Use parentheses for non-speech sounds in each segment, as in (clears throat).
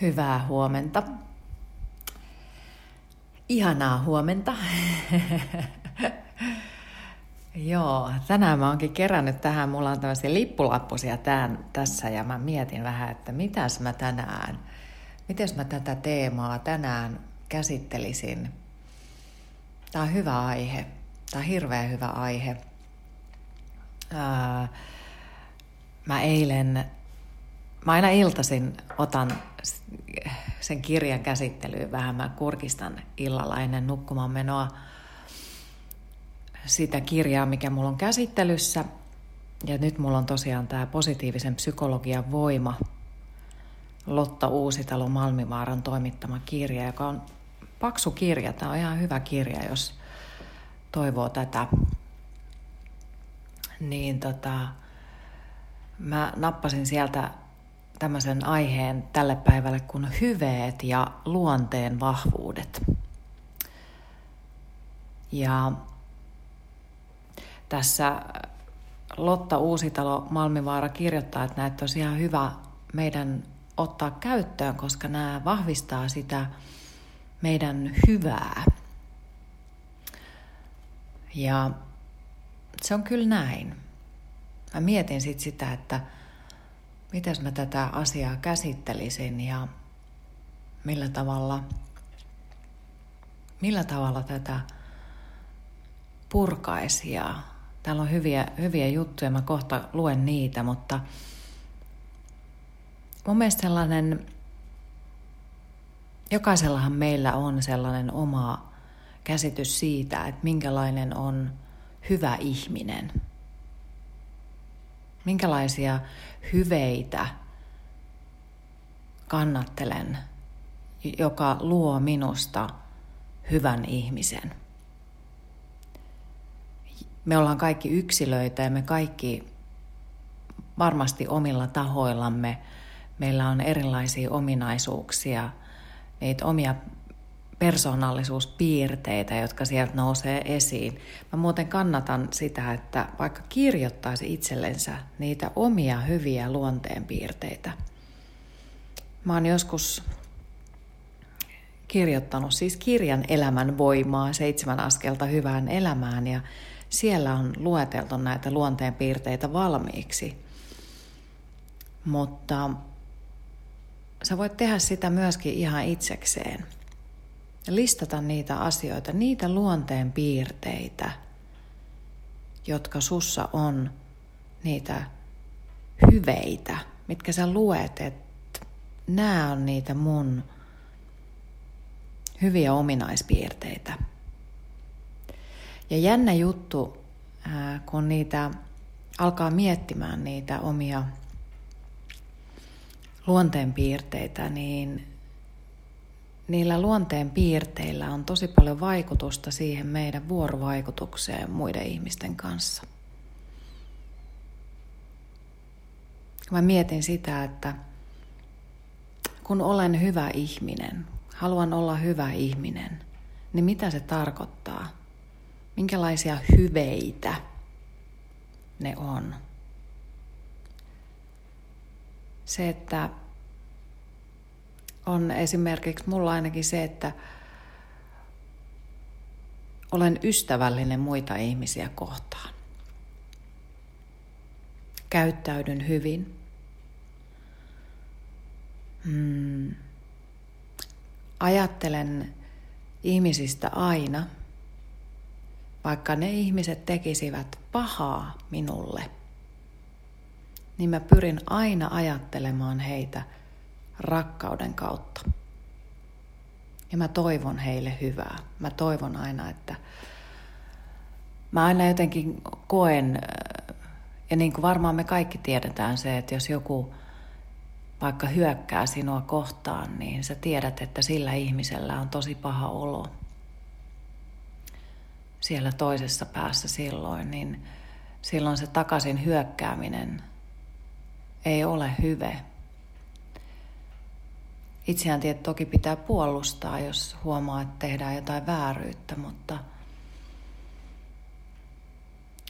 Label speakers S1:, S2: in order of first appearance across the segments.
S1: Hyvää huomenta. Ihanaa huomenta. (laughs) Joo, tänään mä oonkin kerännyt tähän, mulla on tämmöisiä lippulappusia tämän, tässä ja mä mietin vähän, että mitäs mä tänään, miten mä tätä teemaa tänään käsittelisin. Tämä on hyvä aihe, tämä on hirveän hyvä aihe. Ää, mä eilen Mä aina iltaisin otan sen kirjan käsittelyyn vähän. Mä kurkistan illalla ennen nukkumaan menoa sitä kirjaa, mikä mulla on käsittelyssä. Ja nyt mulla on tosiaan tämä positiivisen psykologian voima, Lotta Uusitalo Malmivaaran toimittama kirja, joka on paksu kirja. Tämä on ihan hyvä kirja, jos toivoo tätä. Niin tota, mä nappasin sieltä tämmöisen aiheen tälle päivälle kuin hyveet ja luonteen vahvuudet. Ja tässä Lotta Uusitalo Malmivaara kirjoittaa, että näitä olisi ihan hyvä meidän ottaa käyttöön, koska nämä vahvistaa sitä meidän hyvää. Ja se on kyllä näin. Mä mietin sit sitä, että miten mä tätä asiaa käsittelisin ja millä tavalla, millä tavalla tätä purkaisi. Ja täällä on hyviä, hyviä juttuja, mä kohta luen niitä, mutta mun mielestä sellainen, jokaisellahan meillä on sellainen oma käsitys siitä, että minkälainen on hyvä ihminen – Minkälaisia hyveitä kannattelen, joka luo minusta hyvän ihmisen. Me ollaan kaikki yksilöitä ja me kaikki varmasti omilla tahoillamme. Meillä on erilaisia ominaisuuksia, niitä omia persoonallisuuspiirteitä, jotka sieltä nousee esiin. Mä muuten kannatan sitä, että vaikka kirjoittaisi itsellensä niitä omia hyviä luonteenpiirteitä. Mä oon joskus kirjoittanut siis kirjan Elämän voimaa, seitsemän askelta hyvään elämään ja siellä on lueteltu näitä luonteenpiirteitä valmiiksi. Mutta sä voit tehdä sitä myöskin ihan itsekseen – listata niitä asioita, niitä luonteen piirteitä, jotka sussa on, niitä hyveitä, mitkä sä luet, että nämä on niitä mun hyviä ominaispiirteitä. Ja jännä juttu, kun niitä alkaa miettimään niitä omia luonteenpiirteitä, niin niillä luonteen piirteillä on tosi paljon vaikutusta siihen meidän vuorovaikutukseen muiden ihmisten kanssa. Mä mietin sitä, että kun olen hyvä ihminen, haluan olla hyvä ihminen, niin mitä se tarkoittaa? Minkälaisia hyveitä ne on? Se, että on esimerkiksi mulla ainakin se, että olen ystävällinen muita ihmisiä kohtaan. Käyttäydyn hyvin. Hmm. Ajattelen ihmisistä aina, vaikka ne ihmiset tekisivät pahaa minulle, niin mä pyrin aina ajattelemaan heitä – rakkauden kautta. Ja mä toivon heille hyvää. Mä toivon aina, että mä aina jotenkin koen, ja niin kuin varmaan me kaikki tiedetään se, että jos joku vaikka hyökkää sinua kohtaan, niin sä tiedät, että sillä ihmisellä on tosi paha olo siellä toisessa päässä silloin, niin silloin se takaisin hyökkääminen ei ole hyve, Itseään tiet toki pitää puolustaa, jos huomaa, että tehdään jotain vääryyttä, mutta,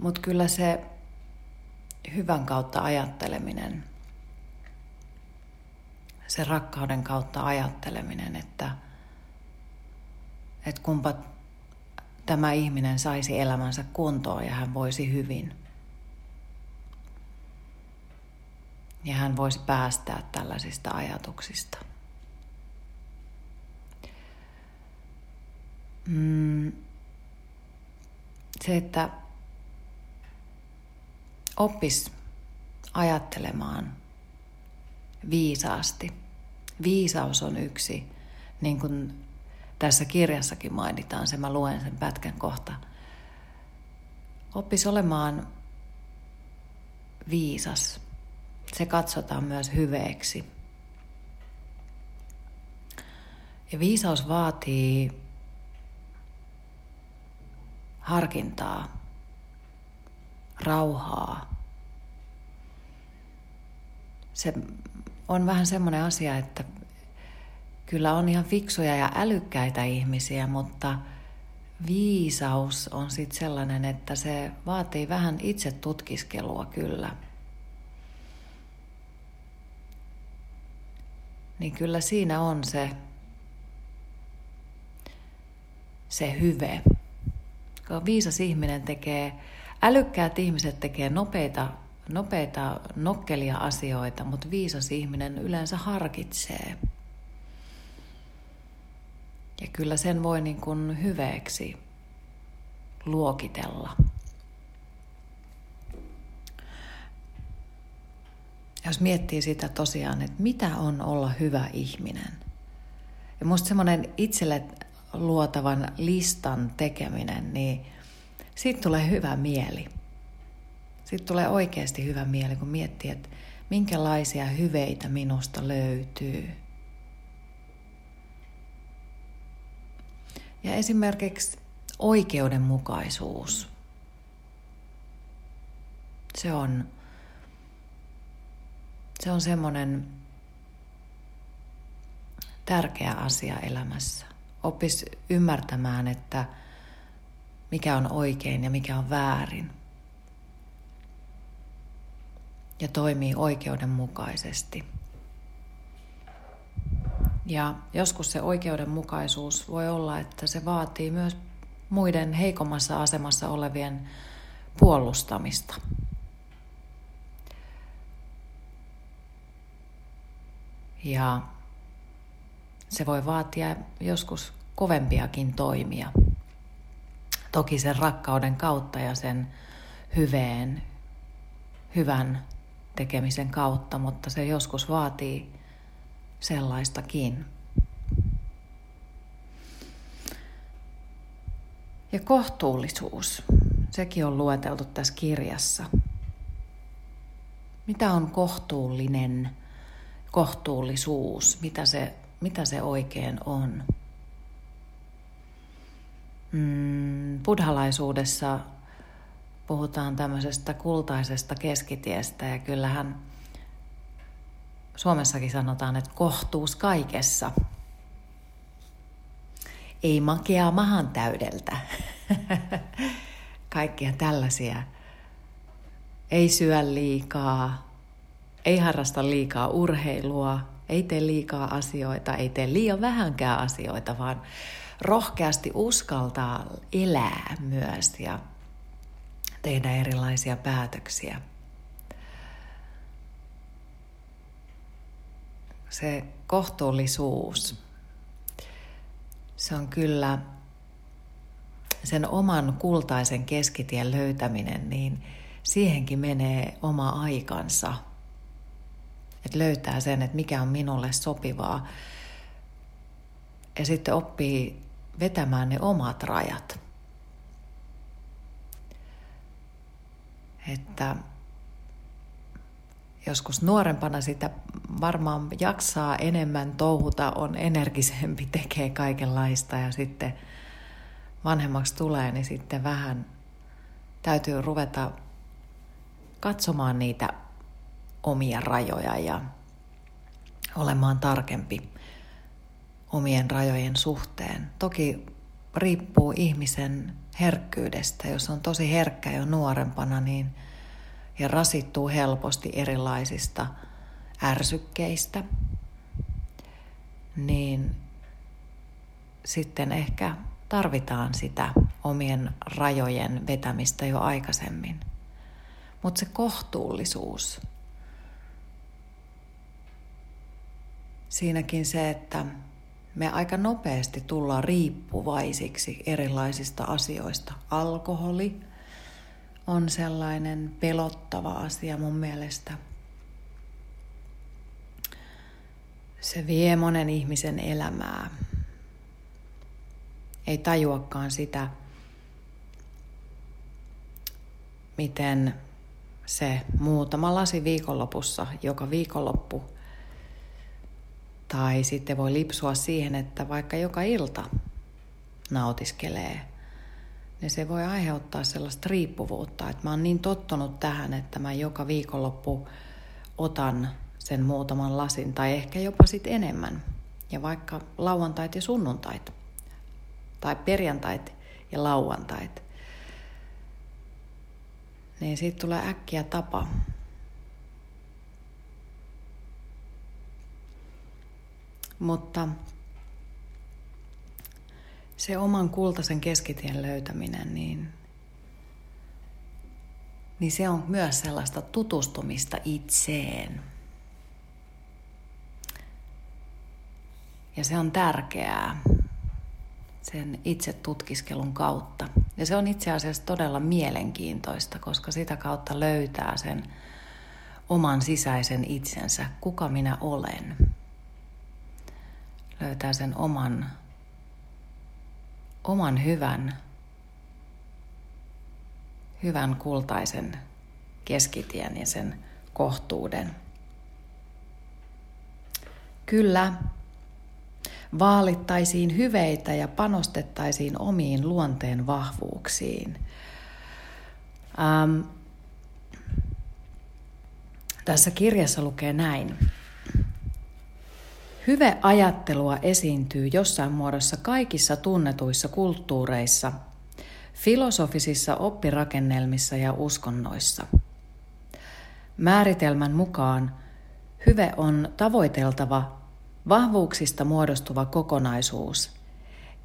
S1: mutta kyllä se hyvän kautta ajatteleminen, se rakkauden kautta ajatteleminen, että, että kumpa tämä ihminen saisi elämänsä kuntoon ja hän voisi hyvin. Ja hän voisi päästää tällaisista ajatuksista. Mm, se, että oppis ajattelemaan viisaasti. Viisaus on yksi, niin kuin tässä kirjassakin mainitaan, se mä luen sen pätkän kohta. Oppis olemaan viisas. Se katsotaan myös hyveeksi. Ja viisaus vaatii harkintaa, rauhaa. Se on vähän semmoinen asia, että kyllä on ihan fiksuja ja älykkäitä ihmisiä, mutta viisaus on sitten sellainen, että se vaatii vähän itse tutkiskelua kyllä. Niin kyllä siinä on se, se hyve. Kun viisas ihminen tekee, älykkäät ihmiset tekee nopeita, nopeita nokkelia asioita, mutta viisas ihminen yleensä harkitsee – ja kyllä sen voi niin kuin hyveeksi luokitella. Jos miettii sitä tosiaan, että mitä on olla hyvä ihminen. Ja musta semmoinen itselle luotavan listan tekeminen, niin siitä tulee hyvä mieli. Siitä tulee oikeasti hyvä mieli, kun miettii, että minkälaisia hyveitä minusta löytyy – Ja esimerkiksi oikeudenmukaisuus. Se on, se on semmoinen tärkeä asia elämässä. Oppis ymmärtämään, että mikä on oikein ja mikä on väärin. Ja toimii oikeudenmukaisesti. Ja joskus se oikeudenmukaisuus voi olla, että se vaatii myös muiden heikommassa asemassa olevien puolustamista. Ja se voi vaatia joskus kovempiakin toimia. Toki sen rakkauden kautta ja sen hyveen, hyvän tekemisen kautta, mutta se joskus vaatii sellaistakin. Ja kohtuullisuus, sekin on lueteltu tässä kirjassa. Mitä on kohtuullinen kohtuullisuus? Mitä se, mitä se oikein on? Mm, buddhalaisuudessa puhutaan tämmöisestä kultaisesta keskitiestä ja kyllähän Suomessakin sanotaan, että kohtuus kaikessa. Ei makeaa mahan täydeltä. (laughs) Kaikkia tällaisia. Ei syö liikaa, ei harrasta liikaa urheilua, ei tee liikaa asioita, ei tee liian vähänkään asioita, vaan rohkeasti uskaltaa elää myös ja tehdä erilaisia päätöksiä. se kohtuullisuus, se on kyllä sen oman kultaisen keskitien löytäminen, niin siihenkin menee oma aikansa. Että löytää sen, että mikä on minulle sopivaa. Ja sitten oppii vetämään ne omat rajat. Että joskus nuorempana sitä varmaan jaksaa enemmän touhuta, on energisempi, (laughs) tekee kaikenlaista ja sitten vanhemmaksi tulee, niin sitten vähän täytyy ruveta katsomaan niitä omia rajoja ja olemaan tarkempi omien rajojen suhteen. Toki riippuu ihmisen herkkyydestä. Jos on tosi herkkä jo nuorempana, niin – ja rasittuu helposti erilaisista ärsykkeistä, niin sitten ehkä tarvitaan sitä omien rajojen vetämistä jo aikaisemmin. Mutta se kohtuullisuus, siinäkin se, että me aika nopeasti tullaan riippuvaisiksi erilaisista asioista. Alkoholi on sellainen pelottava asia mun mielestä. Se vie monen ihmisen elämää. Ei tajuakaan sitä, miten se muutama lasi viikonlopussa, joka viikonloppu – tai sitten voi lipsua siihen, että vaikka joka ilta nautiskelee, niin se voi aiheuttaa sellaista riippuvuutta, että mä oon niin tottunut tähän, että mä joka viikonloppu otan sen muutaman lasin tai ehkä jopa sitten enemmän. Ja vaikka lauantait ja sunnuntait tai perjantait ja lauantait, niin siitä tulee äkkiä tapa Mutta se oman kultaisen keskitien löytäminen, niin, niin se on myös sellaista tutustumista itseen. Ja se on tärkeää sen itse tutkiskelun kautta. Ja se on itse asiassa todella mielenkiintoista, koska sitä kautta löytää sen oman sisäisen itsensä, kuka minä olen löytää sen oman, oman hyvän, hyvän kultaisen keskitien ja sen kohtuuden. Kyllä, vaalittaisiin hyveitä ja panostettaisiin omiin luonteen vahvuuksiin. Ähm, tässä kirjassa lukee näin. Hyveajattelua esiintyy jossain muodossa kaikissa tunnetuissa kulttuureissa, filosofisissa oppirakennelmissa ja uskonnoissa. Määritelmän mukaan hyve on tavoiteltava, vahvuuksista muodostuva kokonaisuus,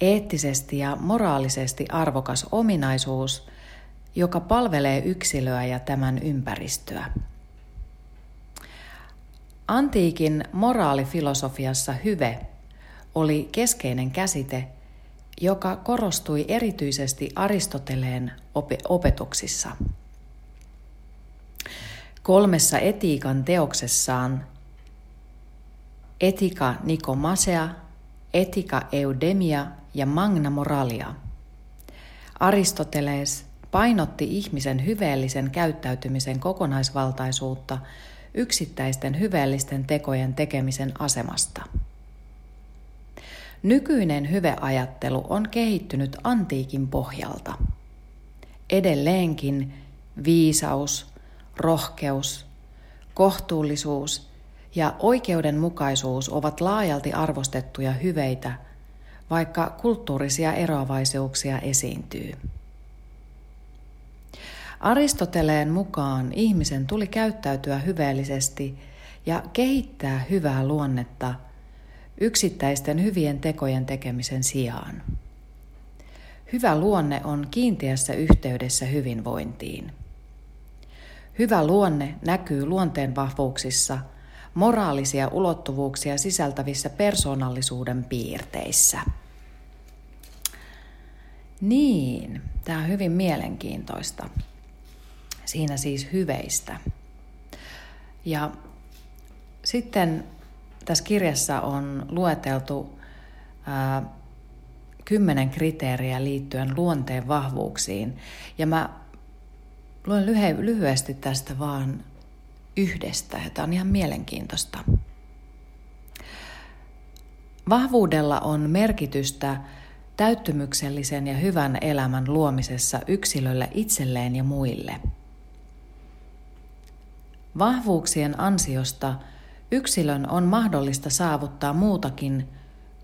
S1: eettisesti ja moraalisesti arvokas ominaisuus, joka palvelee yksilöä ja tämän ympäristöä. Antiikin moraalifilosofiassa hyve oli keskeinen käsite, joka korostui erityisesti Aristoteleen opetuksissa. Kolmessa etiikan teoksessaan Etika Nikomasea, Etika Eudemia ja Magna Moralia Aristoteles painotti ihmisen hyveellisen käyttäytymisen kokonaisvaltaisuutta – yksittäisten hyveellisten tekojen tekemisen asemasta. Nykyinen hyveajattelu on kehittynyt antiikin pohjalta. Edelleenkin viisaus, rohkeus, kohtuullisuus ja oikeudenmukaisuus ovat laajalti arvostettuja hyveitä, vaikka kulttuurisia eroavaisuuksia esiintyy. Aristoteleen mukaan ihmisen tuli käyttäytyä hyveellisesti ja kehittää hyvää luonnetta yksittäisten hyvien tekojen tekemisen sijaan. Hyvä luonne on kiinteässä yhteydessä hyvinvointiin. Hyvä luonne näkyy luonteen vahvuuksissa, moraalisia ulottuvuuksia sisältävissä persoonallisuuden piirteissä. Niin, tämä on hyvin mielenkiintoista siinä siis hyveistä. Ja sitten tässä kirjassa on lueteltu ää, kymmenen kriteeriä liittyen luonteen vahvuuksiin. Ja mä luen lyhy- lyhyesti tästä vaan yhdestä, ja tämä on ihan mielenkiintoista. Vahvuudella on merkitystä täyttymyksellisen ja hyvän elämän luomisessa yksilölle itselleen ja muille – Vahvuuksien ansiosta yksilön on mahdollista saavuttaa muutakin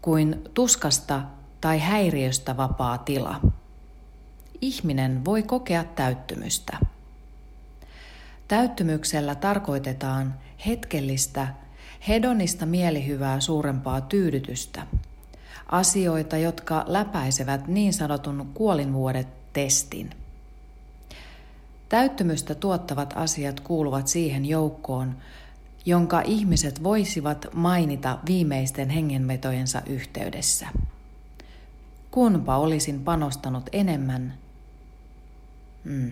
S1: kuin tuskasta tai häiriöstä vapaa tila. Ihminen voi kokea täyttymystä. Täyttymyksellä tarkoitetaan hetkellistä Hedonista mielihyvää suurempaa tyydytystä. Asioita, jotka läpäisevät niin sanotun kuolinvuodet testin. Täyttymystä tuottavat asiat kuuluvat siihen joukkoon, jonka ihmiset voisivat mainita viimeisten hengenvetojensa yhteydessä. Kunpa olisin panostanut enemmän. Hmm.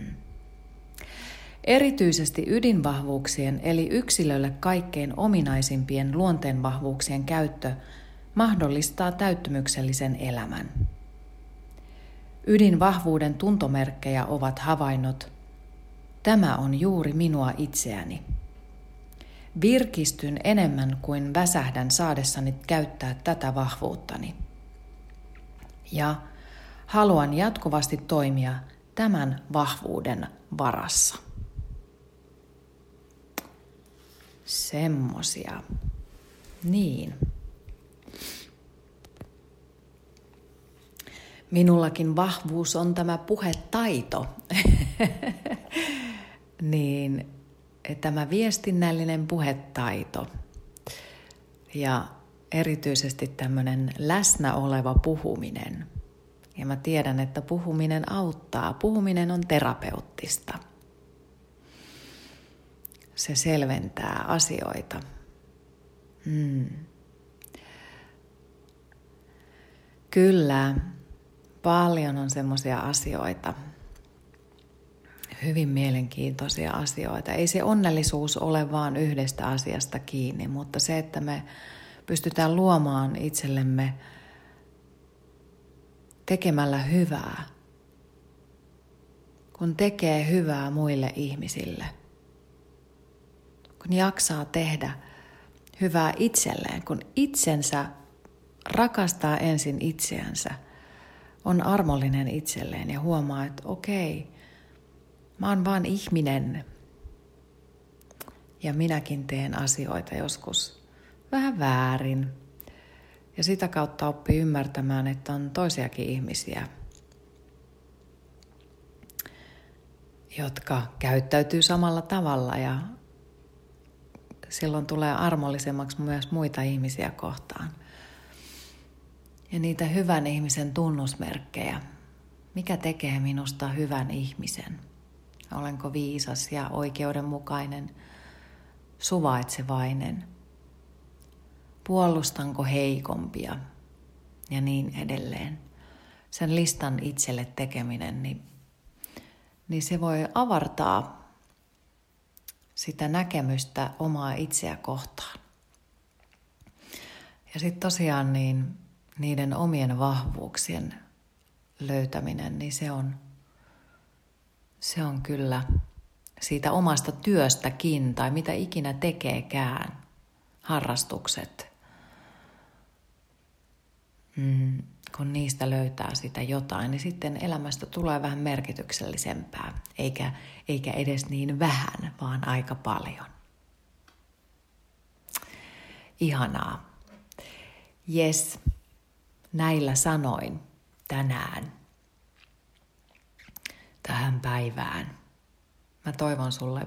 S1: Erityisesti ydinvahvuuksien eli yksilölle kaikkein ominaisimpien luonteenvahvuuksien käyttö mahdollistaa täyttymyksellisen elämän. Ydinvahvuuden tuntomerkkejä ovat havainnot, tämä on juuri minua itseäni. Virkistyn enemmän kuin väsähdän saadessani käyttää tätä vahvuuttani. Ja haluan jatkuvasti toimia tämän vahvuuden varassa. Semmosia. Niin. Minullakin vahvuus on tämä puhetaito. (laughs) niin tämä viestinnällinen puhetaito ja erityisesti tämmöinen läsnä oleva puhuminen. Ja mä tiedän, että puhuminen auttaa. Puhuminen on terapeuttista. Se selventää asioita. Hmm. Kyllä, paljon on semmoisia asioita, hyvin mielenkiintoisia asioita. Ei se onnellisuus ole vaan yhdestä asiasta kiinni, mutta se, että me pystytään luomaan itsellemme tekemällä hyvää, kun tekee hyvää muille ihmisille, kun jaksaa tehdä hyvää itselleen, kun itsensä rakastaa ensin itseänsä, on armollinen itselleen ja huomaa, että okei, Mä oon vaan ihminen. Ja minäkin teen asioita joskus vähän väärin. Ja sitä kautta oppii ymmärtämään, että on toisiakin ihmisiä, jotka käyttäytyy samalla tavalla ja silloin tulee armollisemmaksi myös muita ihmisiä kohtaan. Ja niitä hyvän ihmisen tunnusmerkkejä. Mikä tekee minusta hyvän ihmisen? Olenko viisas ja oikeudenmukainen, suvaitsevainen? Puolustanko heikompia? Ja niin edelleen. Sen listan itselle tekeminen, niin, niin se voi avartaa sitä näkemystä omaa itseä kohtaan. Ja sitten tosiaan niin niiden omien vahvuuksien löytäminen, niin se on se on kyllä siitä omasta työstäkin tai mitä ikinä tekeekään, harrastukset. Mm, kun niistä löytää sitä jotain, niin sitten elämästä tulee vähän merkityksellisempää, eikä, eikä edes niin vähän, vaan aika paljon. Ihanaa. Yes, näillä sanoin tänään tähän päivään. Mä toivon sulle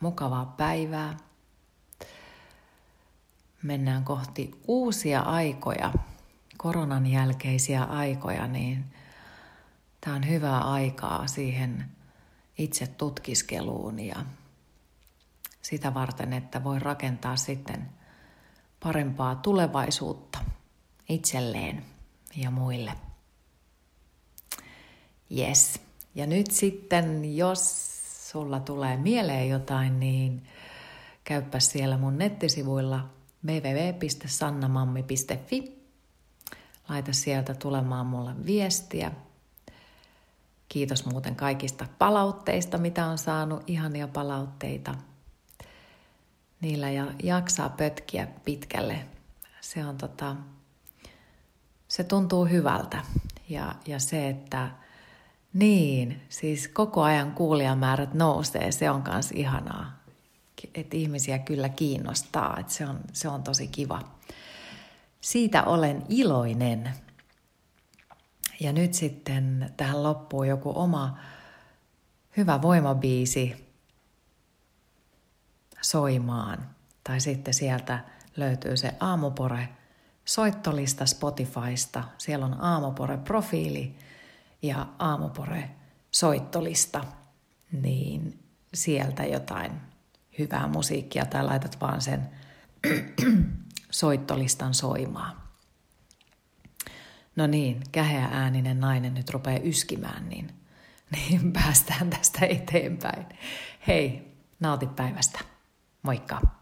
S1: mukavaa päivää. Mennään kohti uusia aikoja, koronan jälkeisiä aikoja, niin tämä on hyvää aikaa siihen itse tutkiskeluun ja sitä varten, että voi rakentaa sitten parempaa tulevaisuutta itselleen ja muille. Yes. Ja nyt sitten, jos sulla tulee mieleen jotain, niin käyppä siellä mun nettisivuilla www.sannamammi.fi. Laita sieltä tulemaan mulle viestiä. Kiitos muuten kaikista palautteista, mitä on saanut, ihania palautteita. Niillä ja jaksaa pötkiä pitkälle. Se on tota, se tuntuu hyvältä. Ja, ja se, että niin, siis koko ajan kuulijamäärät nousee, se on myös ihanaa. Että ihmisiä kyllä kiinnostaa, että se on, se on tosi kiva. Siitä olen iloinen. Ja nyt sitten tähän loppuu joku oma hyvä voimabiisi soimaan. Tai sitten sieltä löytyy se Aamupore soittolista Spotifysta. Siellä on Aamupore-profiili ja Aamupore soittolista, niin sieltä jotain hyvää musiikkia tai laitat vaan sen (clears throat) soittolistan soimaan. No niin, käheä ääninen nainen nyt rupeaa yskimään, niin, (laughs) niin päästään tästä eteenpäin. Hei, nauti päivästä. Moikka!